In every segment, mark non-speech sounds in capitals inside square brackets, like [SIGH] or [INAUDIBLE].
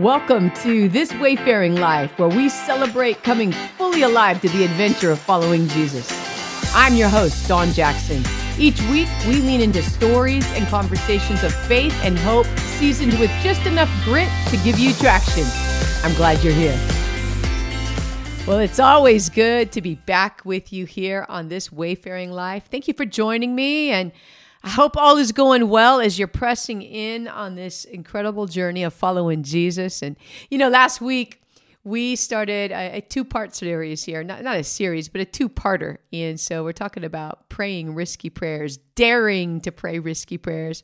Welcome to This Wayfaring Life, where we celebrate coming fully alive to the adventure of following Jesus. I'm your host, Dawn Jackson. Each week, we lean into stories and conversations of faith and hope, seasoned with just enough grit to give you traction. I'm glad you're here. Well, it's always good to be back with you here on This Wayfaring Life. Thank you for joining me and I hope all is going well as you're pressing in on this incredible journey of following Jesus. And, you know, last week we started a, a two part series here, not, not a series, but a two parter. And so we're talking about praying risky prayers, daring to pray risky prayers.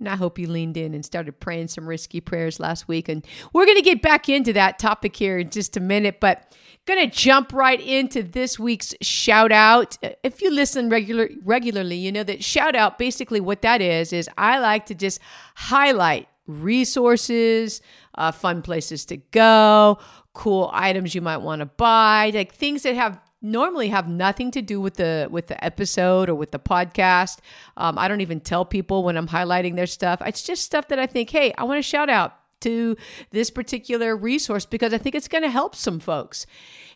And I hope you leaned in and started praying some risky prayers last week. And we're going to get back into that topic here in just a minute. But Going to jump right into this week's shout out. If you listen regular regularly, you know that shout out basically what that is is I like to just highlight resources, uh, fun places to go, cool items you might want to buy, like things that have normally have nothing to do with the with the episode or with the podcast. Um, I don't even tell people when I'm highlighting their stuff. It's just stuff that I think, hey, I want to shout out to this particular resource because I think it's going to help some folks.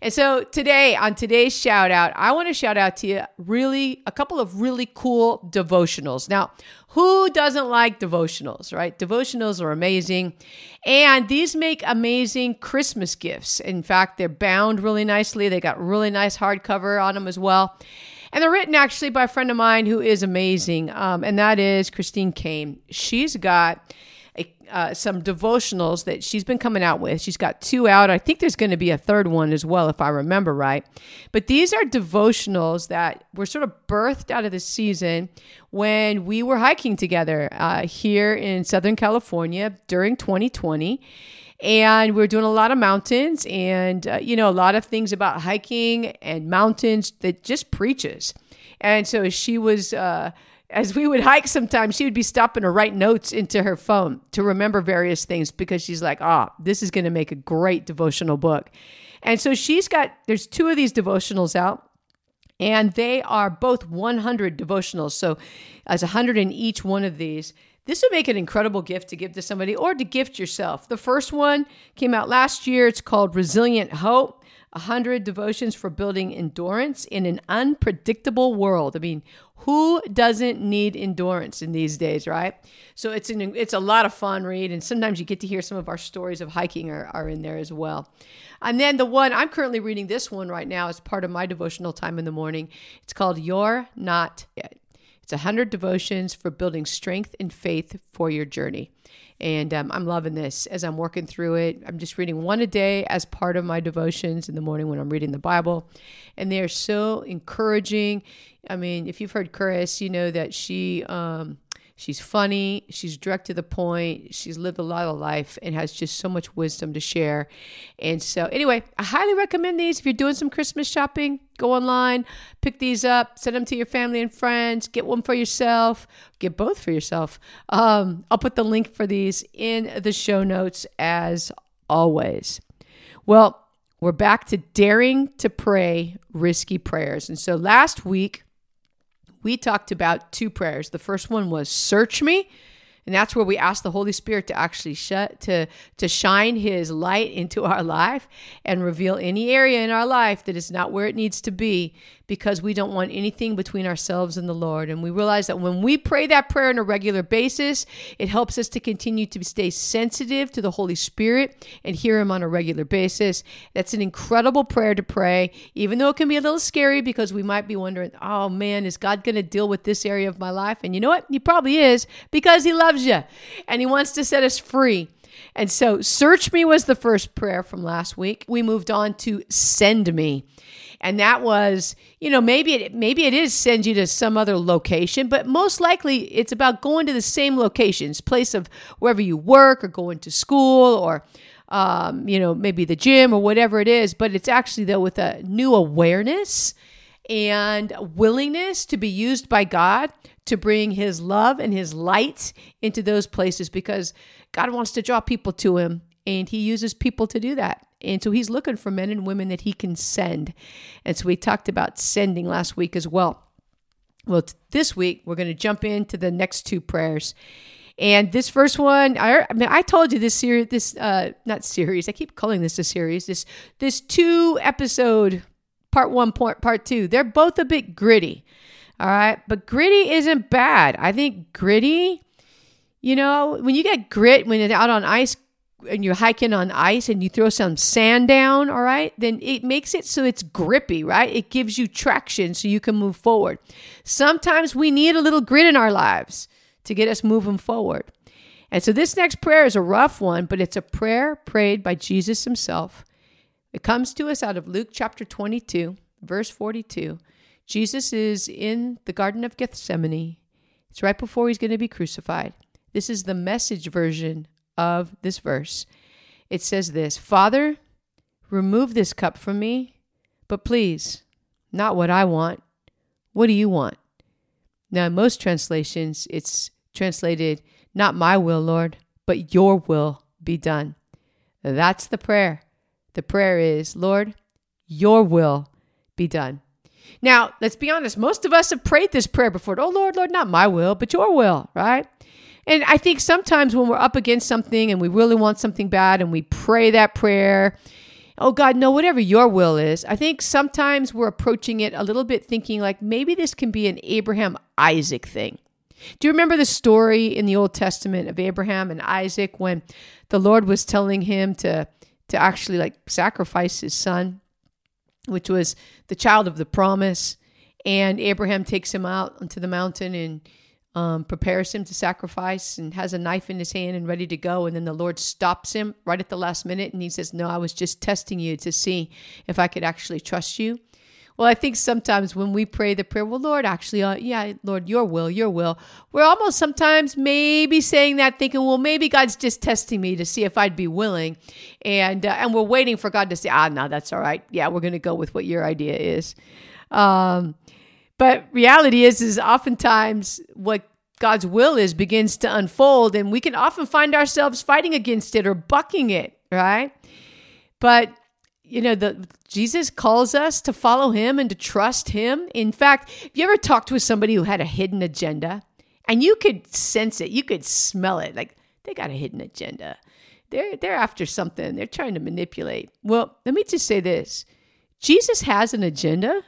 And so today, on today's shout out, I want to shout out to you really a couple of really cool devotionals. Now, who doesn't like devotionals, right? Devotionals are amazing. And these make amazing Christmas gifts. In fact, they're bound really nicely, they got really nice hardcover on them as well. And they're written actually by a friend of mine who is amazing, um, and that is Christine Caine. She's got uh, some devotionals that she's been coming out with. She's got two out. I think there's going to be a third one as well, if I remember right. But these are devotionals that were sort of birthed out of the season when we were hiking together uh, here in Southern California during 2020 and we are doing a lot of mountains and uh, you know a lot of things about hiking and mountains that just preaches and so she was uh, as we would hike sometimes, she would be stopping to write notes into her phone to remember various things because she's like, ah, oh, this is going to make a great devotional book. And so she's got, there's two of these devotionals out. And they are both 100 devotionals. So, as 100 in each one of these, this would make an incredible gift to give to somebody or to gift yourself. The first one came out last year. It's called Resilient Hope. 100 devotions for building endurance in an unpredictable world. I mean, who doesn't need endurance in these days, right? So it's an it's a lot of fun read, and sometimes you get to hear some of our stories of hiking are, are in there as well. And then the one I'm currently reading this one right now as part of my devotional time in the morning. It's called You're Not Yet. It's 100 devotions for building strength and faith for your journey. And um, I'm loving this as I'm working through it. I'm just reading one a day as part of my devotions in the morning when I'm reading the Bible. And they are so encouraging. I mean, if you've heard Chris, you know that she um, She's funny, she's direct to the point, she's lived a lot of life and has just so much wisdom to share. And so, anyway, I highly recommend these. If you're doing some Christmas shopping, go online, pick these up, send them to your family and friends, get one for yourself, get both for yourself. Um, I'll put the link for these in the show notes as always. Well, we're back to daring to pray risky prayers. And so last week, we talked about two prayers. The first one was search me and that's where we ask the Holy Spirit to actually shut to to shine his light into our life and reveal any area in our life that is not where it needs to be because we don't want anything between ourselves and the Lord. And we realize that when we pray that prayer on a regular basis, it helps us to continue to stay sensitive to the Holy Spirit and hear him on a regular basis. That's an incredible prayer to pray, even though it can be a little scary because we might be wondering, "Oh man, is God going to deal with this area of my life?" And you know what? He probably is because he loves loves you and he wants to set us free. And so, search me was the first prayer from last week. We moved on to send me. And that was, you know, maybe it maybe it is send you to some other location, but most likely it's about going to the same locations, place of wherever you work or going to school or um, you know, maybe the gym or whatever it is, but it's actually though with a new awareness and willingness to be used by God to bring his love and his light into those places because God wants to draw people to him and he uses people to do that. And so he's looking for men and women that he can send. And so we talked about sending last week as well. Well, this week we're going to jump into the next two prayers. And this first one, I, I mean, I told you this series, this uh, not series. I keep calling this a series. This this two episode, part one, part part two. They're both a bit gritty. All right, but gritty isn't bad. I think gritty. You know, when you get grit when it's out on ice, and you're hiking on ice and you throw some sand down, all right, then it makes it so it's grippy, right? It gives you traction so you can move forward. Sometimes we need a little grit in our lives to get us moving forward. And so this next prayer is a rough one, but it's a prayer prayed by Jesus himself. It comes to us out of Luke chapter 22, verse 42. Jesus is in the Garden of Gethsemane. It's right before he's going to be crucified. This is the message version of this verse. It says this Father, remove this cup from me, but please, not what I want. What do you want? Now, in most translations, it's translated, Not my will, Lord, but your will be done. That's the prayer. The prayer is, Lord, your will be done. Now, let's be honest, most of us have prayed this prayer before. Oh, Lord, Lord, not my will, but your will, right? And I think sometimes when we're up against something and we really want something bad and we pray that prayer, oh God, no, whatever your will is, I think sometimes we're approaching it a little bit thinking like maybe this can be an Abraham Isaac thing. Do you remember the story in the Old Testament of Abraham and Isaac when the Lord was telling him to to actually like sacrifice his son, which was the child of the promise, and Abraham takes him out onto the mountain and um, prepares him to sacrifice and has a knife in his hand and ready to go. And then the Lord stops him right at the last minute and he says, No, I was just testing you to see if I could actually trust you. Well, I think sometimes when we pray the prayer, well, Lord, actually, uh, yeah, Lord, your will, your will, we're almost sometimes maybe saying that, thinking, well, maybe God's just testing me to see if I'd be willing, and uh, and we're waiting for God to say, ah, no, that's all right. Yeah, we're going to go with what your idea is. Um, but reality is, is oftentimes what God's will is begins to unfold, and we can often find ourselves fighting against it or bucking it, right? But you know, the Jesus calls us to follow him and to trust him. In fact, if you ever talked with somebody who had a hidden agenda? And you could sense it, you could smell it. Like they got a hidden agenda. They're they're after something. They're trying to manipulate. Well, let me just say this. Jesus has an agenda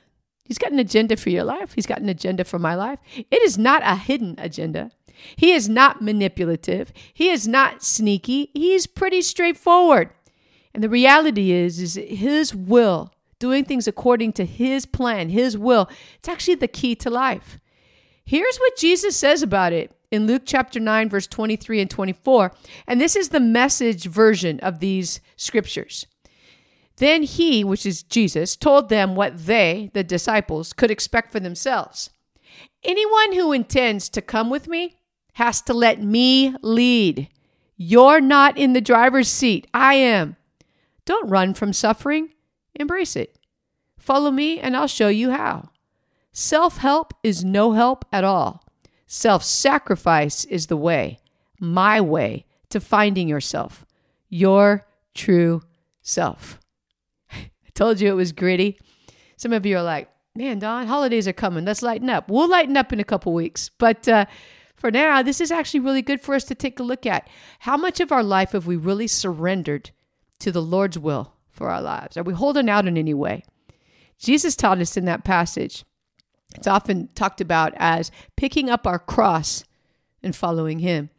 He's got an agenda for your life. He's got an agenda for my life. It is not a hidden agenda. He is not manipulative. He is not sneaky. He's pretty straightforward. And the reality is, is his will, doing things according to his plan, his will, it's actually the key to life. Here's what Jesus says about it in Luke chapter 9, verse 23 and 24. And this is the message version of these scriptures. Then he, which is Jesus, told them what they, the disciples, could expect for themselves. Anyone who intends to come with me has to let me lead. You're not in the driver's seat. I am. Dawn't run from suffering, embrace it. Follow me, and I'll show you how. Self help is no help at all. Self sacrifice is the way, my way, to finding yourself, your true self. [LAUGHS] I told you it was gritty. Some of you are like, man, Don, holidays are coming. Let's lighten up. We'll lighten up in a couple weeks. But uh, for now, this is actually really good for us to take a look at. How much of our life have we really surrendered to the Lord's will for our lives? Are we holding out in any way? Jesus taught us in that passage. It's often talked about as picking up our cross and following Him.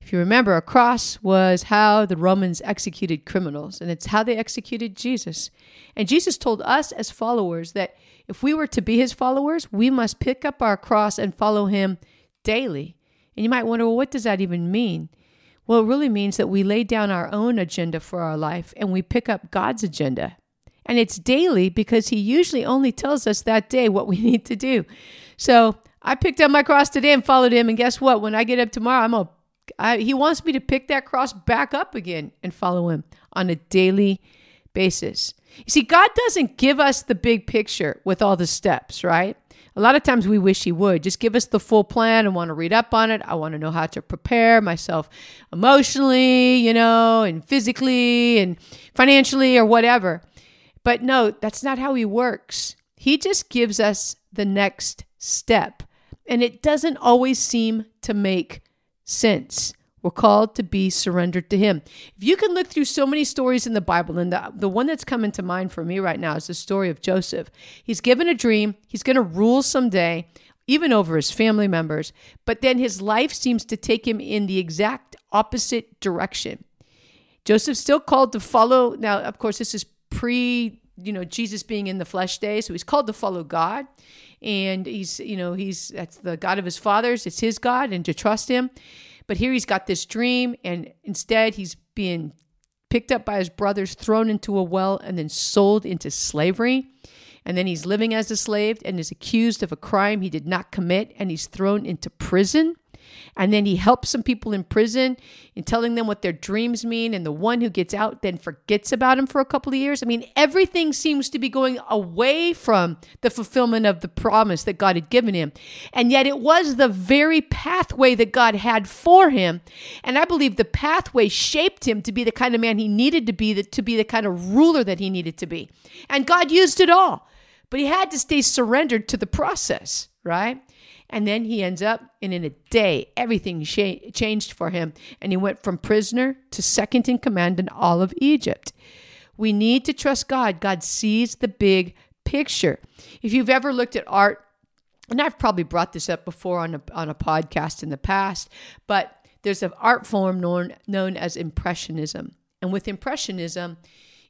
If you remember, a cross was how the Romans executed criminals, and it's how they executed Jesus. And Jesus told us as followers that if we were to be his followers, we must pick up our cross and follow him daily. And you might wonder, well, what does that even mean? Well, it really means that we lay down our own agenda for our life and we pick up God's agenda. And it's daily because he usually only tells us that day what we [LAUGHS] need to do. So I picked up my cross today and followed him. And guess what? When I get up tomorrow, I'm to I, he wants me to pick that cross back up again and follow him on a daily basis. You see, God doesn't give us the big picture with all the steps, right? A lot of times we wish He would just give us the full plan and want to read up on it. I want to know how to prepare myself emotionally, you know, and physically and financially or whatever. But no, that's not how He works. He just gives us the next step. And it doesn't always seem to make sense. We're called to be surrendered to Him. If you can look through so many stories in the Bible, and the, the one that's coming to mind for me right now is the story of Joseph. He's given a dream, he's going to rule someday, even over his family members, but then his life seems to take him in the exact opposite direction. Joseph's still called to follow. Now, of course, this is pre, you know, Jesus being in the flesh day, so he's called to follow God and he's you know he's that's the god of his fathers it's his god and to trust him but here he's got this dream and instead he's being picked up by his brothers thrown into a well and then sold into slavery. And then he's living as a slave and is accused of a crime he did not commit and he's thrown into prison and then he helps some people in prison in telling them what their dreams mean. And the one who gets out then forgets about him for a couple of years. I mean, everything seems to be going away from the fulfillment of the promise that God had given him. And yet it was the very pathway that God had for him. And I believe the pathway shaped him to be the kind of man he needed to be, to be the kind of ruler that he needed to be. And God used it all. But he had to stay surrendered to the process, right? And then he ends up, and in a day, everything changed for him. And he went from prisoner to second in command in all of Egypt. We need to trust God. God sees the big picture. If you've ever looked at art, and I've probably brought this up before on a, on a podcast in the past, but there's an art form known, known as Impressionism. And with Impressionism,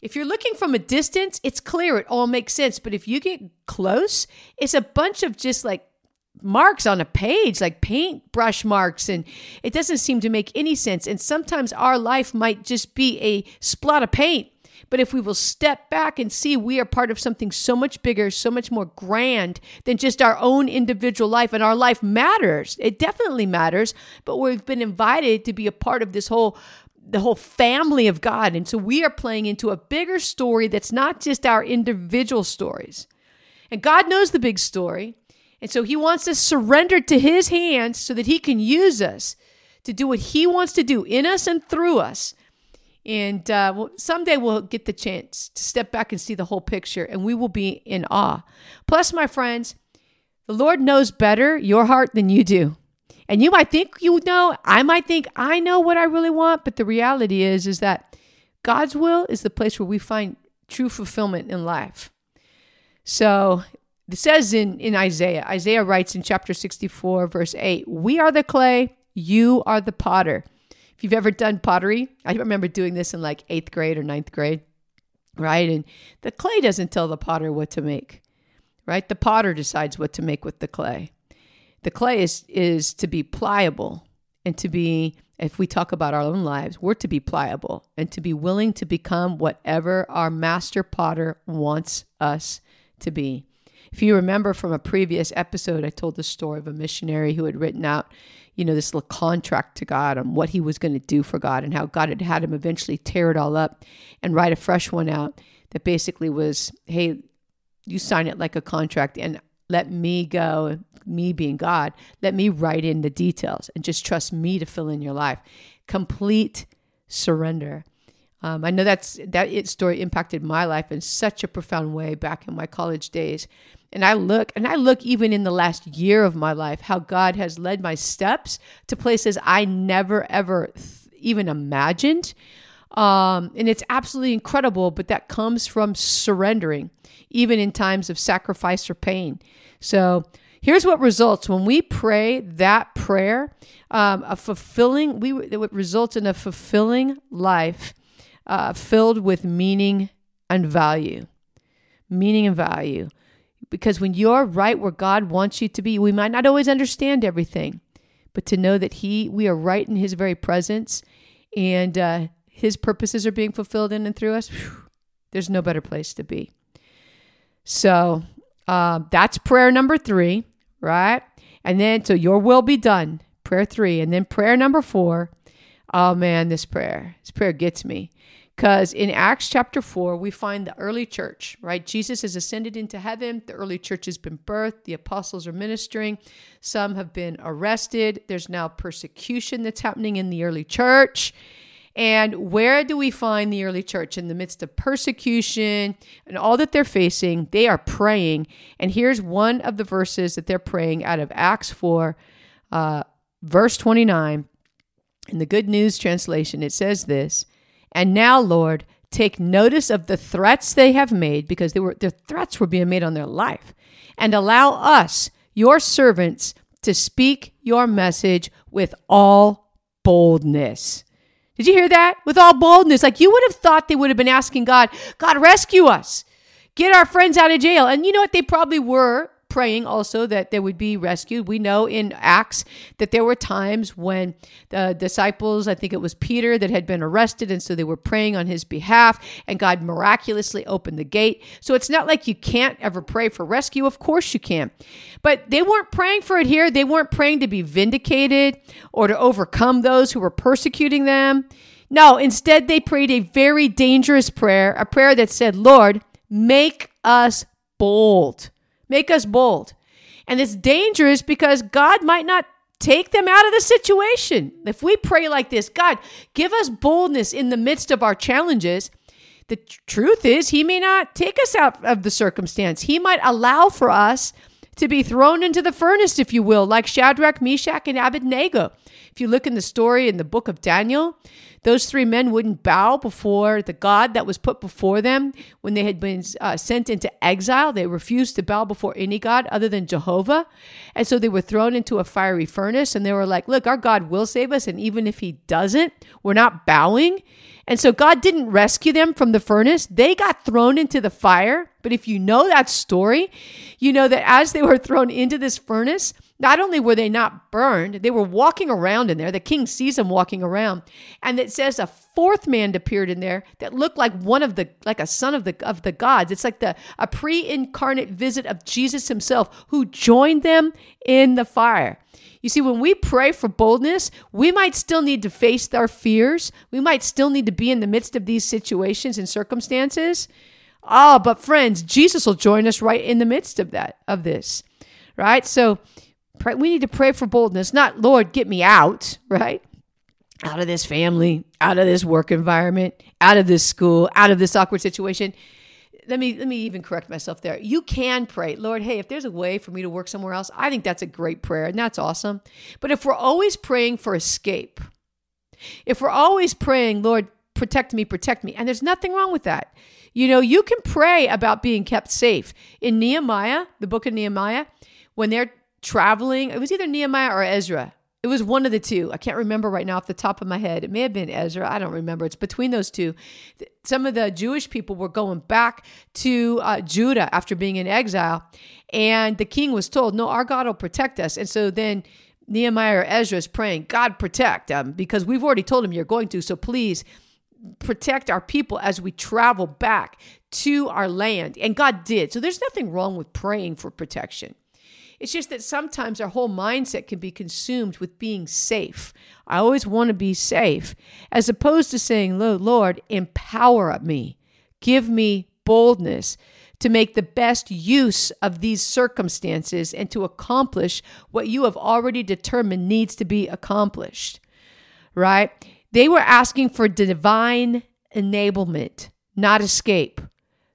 if you're looking from a distance, it's clear, it all makes sense. But if you get close, it's a bunch of just like marks on a page, like paintbrush marks, and it doesn't seem to make any sense. And sometimes our life might just be a splot of paint. But if we will step back and see we are part of something so much bigger, so much more grand than just our own individual life, and our life matters, it definitely matters. But we've been invited to be a part of this whole the whole family of God. And so we are playing into a bigger story that's not just our individual stories. And God knows the big story. And so he wants us surrendered to his hands so that he can use us to do what he wants to do in us and through us. And uh, well, someday we'll get the chance to step back and see the whole picture, and we will be in awe. Plus, my friends, the Lord knows better your heart than you do. And you might think you know, I might think I know what I really want, but the reality is is that God's will is the place where we find true fulfillment in life. So it says in, in Isaiah, Isaiah writes in chapter 64, verse 8, We are the clay, you are the potter. If you've ever done pottery, I remember doing this in like eighth grade or ninth grade, right? And the clay doesn't tell the potter what to make, right? The potter decides what to make with the clay. The clay is, is to be pliable and to be, if we talk about our own lives, we're to be pliable and to be willing to become whatever our master potter wants us to be. If you remember from a previous episode, I told the story of a missionary who had written out, you know, this little contract to God on what he was going to do for God and how God had had him eventually tear it all up and write a fresh one out that basically was, hey, you sign it like a contract and let me go, me being God, let me write in the details and just trust me to fill in your life. Complete surrender. Um, I know that's that it story impacted my life in such a profound way back in my college days. And I look, and I look even in the last year of my life, how God has led my steps to places I never ever th- even imagined. Um, and it's absolutely incredible, but that comes from surrendering, even in times of sacrifice or pain. So here's what results when we pray that prayer um, a fulfilling we it results in a fulfilling life uh, filled with meaning and value meaning and value because when you're right where God wants you to be, we might not always understand everything, but to know that He, we are right in His very presence, and uh, His purposes are being fulfilled in and through us. Whew, there's no better place to be. So uh, that's prayer number three, right? And then, so your will be done, prayer three, and then prayer number four. Oh man, this prayer, this prayer gets me. Because in Acts chapter 4, we find the early church, right? Jesus has ascended into heaven. The early church has been birthed. The apostles are ministering. Some have been arrested. There's now persecution that's happening in the early church. And where do we find the early church? In the midst of persecution and all that they're facing, they are praying. And here's one of the verses that they're praying out of Acts 4, uh, verse 29. In the Good News translation, it says this And now, Lord, take notice of the threats they have made, because they were, their threats were being made on their life, and allow us, your servants, to speak your message with all boldness. Did you hear that? With all boldness. Like you would have thought they would have been asking God, God, rescue us. Get our friends out of jail. And you know what? They probably were praying also that they would be rescued. We know in Acts that there were times when the disciples, I think it was Peter, that had been arrested. And so they were praying on his behalf, and God miraculously opened the gate. So it's not like you can't ever pray for rescue. Of course you can. But they weren't praying for it here. They weren't praying to be vindicated or to overcome those who were persecuting them. No, instead, they prayed a very dangerous prayer, a prayer that said, Lord, make us bold. Make us bold. And it's dangerous because God might not take them out of the situation. If we pray like this, God, give us boldness in the midst of our challenges. The truth is, He may not take us out of the circumstance. He might allow for us to be thrown into the furnace, if you will, like Shadrach, Meshach, and Abednego. If you look in the story in the book of Daniel, those three men wouldn't bow before the God that was put before them when they had been uh, sent into exile. They refused to bow before any God other than Jehovah. And so they were thrown into a fiery furnace and they were like, Look, our God will save us. And even if he doesn't, we're not bowing. And so God didn't rescue them from the furnace. They got thrown into the fire. But if you know that story, you know that as they were thrown into this furnace, not only were they not burned, they were walking around in there. The king sees them walking around. And it says a fourth man appeared in there that looked like one of the like a son of the of the gods. It's like the a pre-incarnate visit of Jesus himself who joined them in the fire. You see, when we pray for boldness, we might still need to face our fears. We might still need to be in the midst of these situations and circumstances. Ah, oh, but friends, Jesus will join us right in the midst of that, of this, right? So pray, we need to pray for boldness, not, Lord, get me out, right? Out of this family, out of this work environment, out of this school, out of this awkward situation let me let me even correct myself there. You can pray, Lord, hey, if there's a way for me to work somewhere else, I think that's a great prayer and that's awesome. But if we're always praying for escape, if we're always praying, Lord, protect me, protect me, and there's nothing wrong with that. You know, you can pray about being kept safe. In Nehemiah, the book of Nehemiah, when they're traveling, it was either Nehemiah or Ezra. It was one of the two. I can't remember right now off the top of my head. It may have been Ezra. I don't remember. It's between those two. Some of the Jewish people were going back to uh, Judah after being in exile, and the king was told, "No, our God will protect us." And so then Nehemiah or Ezra is praying, "God protect them," because we've already told him you're going to. So please protect our people as we travel back to our land. And God did. So there's nothing wrong with praying for protection. It's just that sometimes our whole mindset can be consumed with being safe. I always want to be safe, as opposed to saying, Lord, empower me, give me boldness to make the best use of these circumstances and to accomplish what you have already determined needs to be accomplished. Right? They were asking for divine enablement, not escape.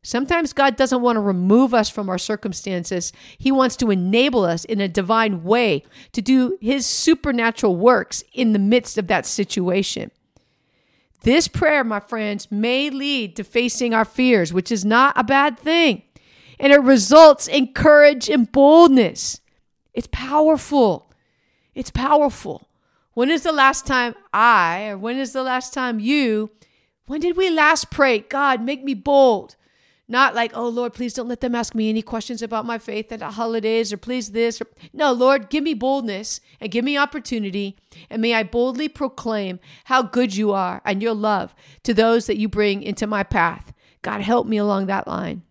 Sometimes God doesn't want to remove us from our circumstances. He wants to enable us in a divine way to do His supernatural works in the midst of that situation. This prayer, my friends, may lead to facing our fears, which is not a bad thing. And it results in courage and boldness. It's powerful. It's powerful. When is the last time I, or when is the last time you, when did we last pray, God, make me bold? Not like, oh Lord, please don't let them ask me any questions about my faith at the holidays or please this. Or, no, Lord, give me boldness and give me opportunity. And may I boldly proclaim how good you are and your love to those that you bring into my path. God, help me along that line.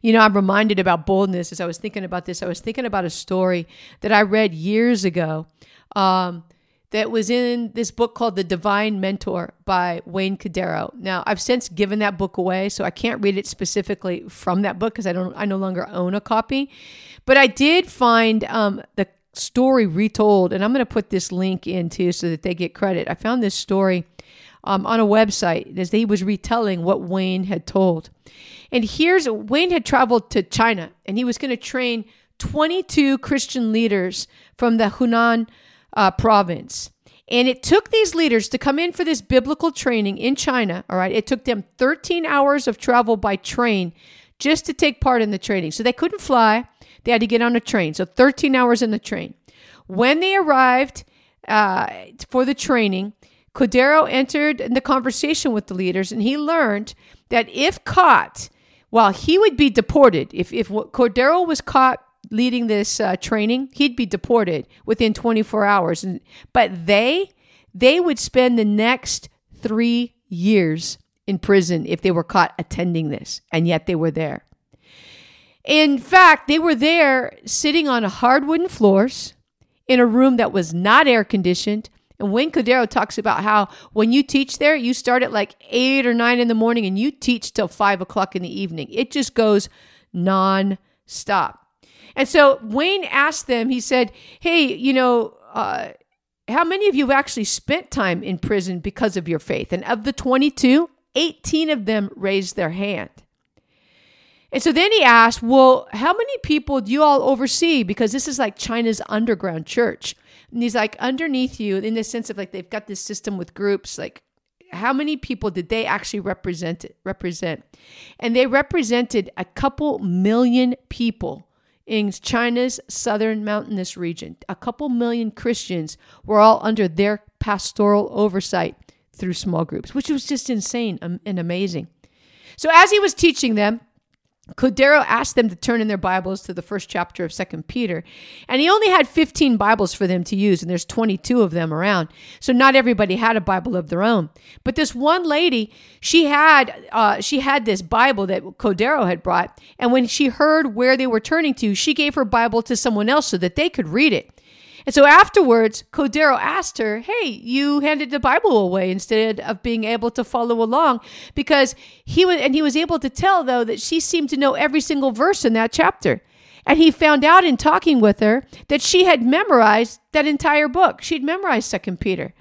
You know, I'm reminded about boldness as I was thinking about this. I was thinking about a story that I read years ago. Um, that was in this book called The Divine Mentor by Wayne Cordeiro. Now, I've since given that book away, so I can't read it specifically from that book because I don't I no longer own a copy. But I did find um, the story retold, and I'm going to put this link in too so that they get credit. I found this story um, on a website as he was retelling what Wayne had told. And here's Wayne had traveled to China and he was going to train 22 Christian leaders from the Hunan uh, province. And it took these leaders to come in for this biblical training in China. All right. It took them 13 hours of travel by train just to take part in the training. So they couldn't fly, they had to get on a train. So 13 hours in the train. When they arrived uh, for the training, Cordeiro entered the conversation with the leaders and he learned that if caught, while he would be deported, if, if Cordeiro was caught leading this uh, training, he'd be deported within 24 hours. And, but they, they would spend the next three years in prison if they were caught attending this, and yet they were there. In fact, they were there sitting on hard wooden floors in a room that was not air conditioned. And Wayne Cordeiro talks about how when you teach there, you start at like eight or nine in the morning and you teach till five o'clock in the evening. It just goes non stop. And so Wayne asked them, he said, Hey, you know, uh, how many of you have actually spent time in prison because of your faith? And of the 22, 18 of them raised their hand. And so then he asked, Well, how many people do you all oversee? Because this is like China's underground church. And he's like, Underneath you, in the sense of like they've got this system with groups, like how many people did they actually represent represent? And they represented a couple million people in China's southern mountainous region. A couple million Christians were all under their pastoral oversight through small groups, which was just insane and amazing. So, as he was teaching them, Cordeiro asked them to turn in their Bibles to the first chapter of Second Peter, and he only had 15 Bibles for them to use, and there's 22 of them around. So not everybody had a Bible of their own. But this one lady, she had uh, she had this Bible that Cordeiro had brought, and when she heard where they were turning to, she gave her Bible to someone else so that they could read it. And so afterwards, Cordeiro asked her, Hey, you handed the Bible away instead of being able to follow along because he was, and he was able to tell though that she seemed to know every single verse in that chapter. And he found out in talking with her that she had memorized that entire book. She'd memorized Second Peter.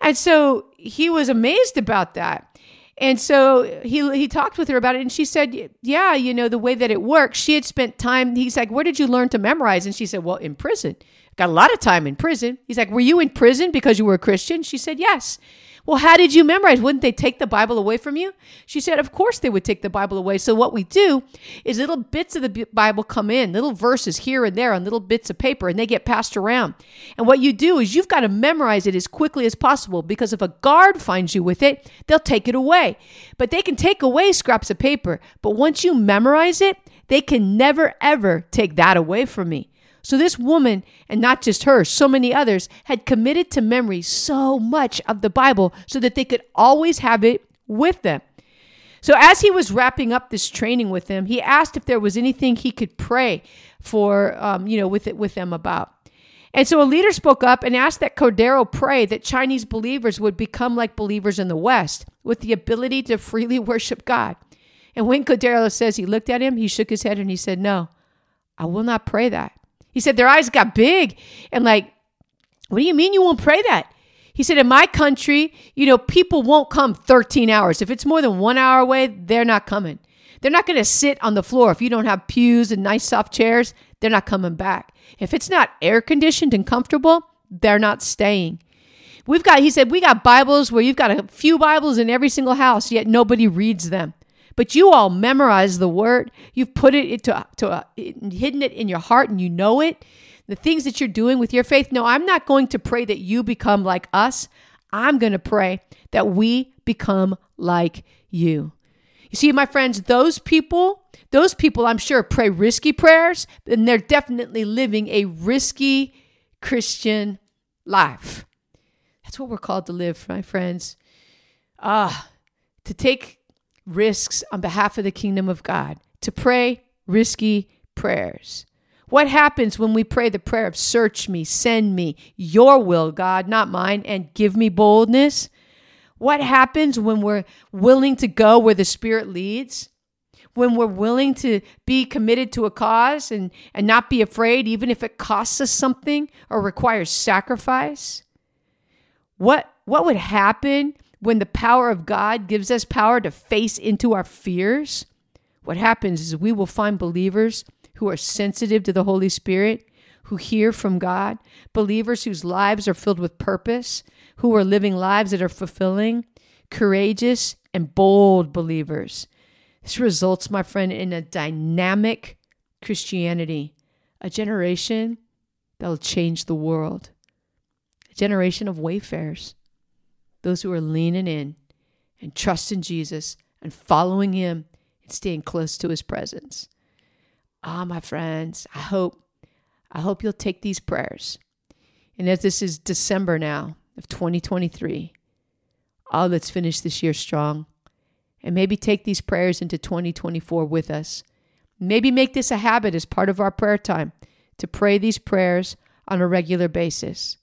And so he was amazed about that. And so he he talked with her about it, and she said, "Yeah, you know the way that it works. She had spent time. He's like, where did you learn to memorize?" And she said, "Well, in prison. Got a lot of time in prison." He's like, "Were you in prison because you were a Christian?" She said, "Yes." Well, how did you memorize? Wouldn't they take the Bible away from you? She said, Of course they would take the Bible away. So, what we do is little bits of the Bible come in, little verses here and there on little bits of paper, and they get passed around. And what you do is you've got to memorize it as quickly as possible because if a guard finds you with it, they'll take it away. But they can take away scraps of paper. But once you memorize it, they can never, ever take that away from me. So, this woman, and not just her, so many others, had committed to memory so much of the Bible so that they could always have it with them. So, as he was wrapping up this training with them, he asked if there was anything he could pray for, um, you know, with it with them about. And so a leader spoke up and asked that Cordeiro pray that Chinese believers would become like believers in the West with the ability to freely worship God. And when Cordeiro says he looked at him, he shook his head and he said, No, I will not pray that. He said their eyes got big and like, what do you mean you won't pray that? He said, in my country, you know, people won't come 13 hours. If it's more than one hour away, they're not coming. They're not going to sit on the floor. If you don't have pews and nice soft chairs, they're not coming back. If it's not air conditioned and comfortable, they're not staying. We've got, he said, we got Bibles where you've got a few Bibles in every single house, yet nobody reads them. But you all memorize the word. You've put it into to, uh, hidden it in your heart and you know it. The things that you're doing with your faith. No, I'm not going to pray that you become like us. I'm going to pray that we become like you. You see, my friends, those people, those people, I'm sure, pray risky prayers, and they're definitely living a risky Christian life. That's what we're called to live, my friends. Ah, to take risks on behalf of the kingdom of God, to pray risky prayers. What happens when we pray the prayer of search me, send me, your will, God, not mine, and give me boldness? What happens when we're willing to go where the Spirit leads? When we're willing to be committed to a cause and, and not be afraid, even if it costs us something or requires sacrifice? What, what would happen when the power of God gives us power to face into our fears, what happens is we will find believers who are sensitive to the Holy Spirit, who hear from God, believers whose lives are filled with purpose, who are living lives that are fulfilling, courageous, and bold believers. This results, my friend, in a dynamic Christianity, a generation that will change the world, a generation of wayfarers, those who are leaning in and trusting Jesus and following Him and staying close to His presence. Ah, my friends, I hope, I hope you'll take these prayers. And as this is December now of 2023, oh, let's finish this year strong. And maybe take these prayers into 2024 with us. Maybe make this a habit as part of our prayer time to pray these prayers on a regular basis.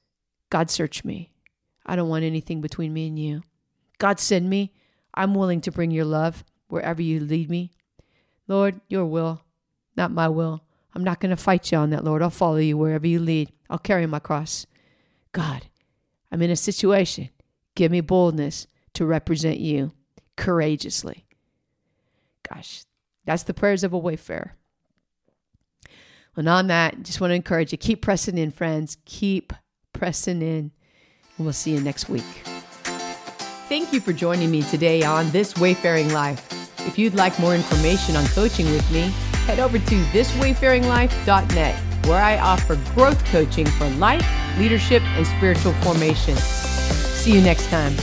God, search me. I don't want anything between me and you. God, send me. I'm willing to bring your love wherever you lead me. Lord, your will, not my will. I'm not going to fight you on that, Lord. I'll follow you wherever you lead. I'll carry my cross. God, I'm in a situation. Give me boldness to represent you courageously. Gosh, that's the prayers of a wayfarer. And on that, just want to encourage you keep pressing in, friends. Keep pressing in. We'll see you next week. Thank you for joining me today on This Wayfaring Life. If you'd like more information on coaching with me, head over to thiswayfaringlife.net, where I offer growth coaching for life, leadership, and spiritual formation. See you next time.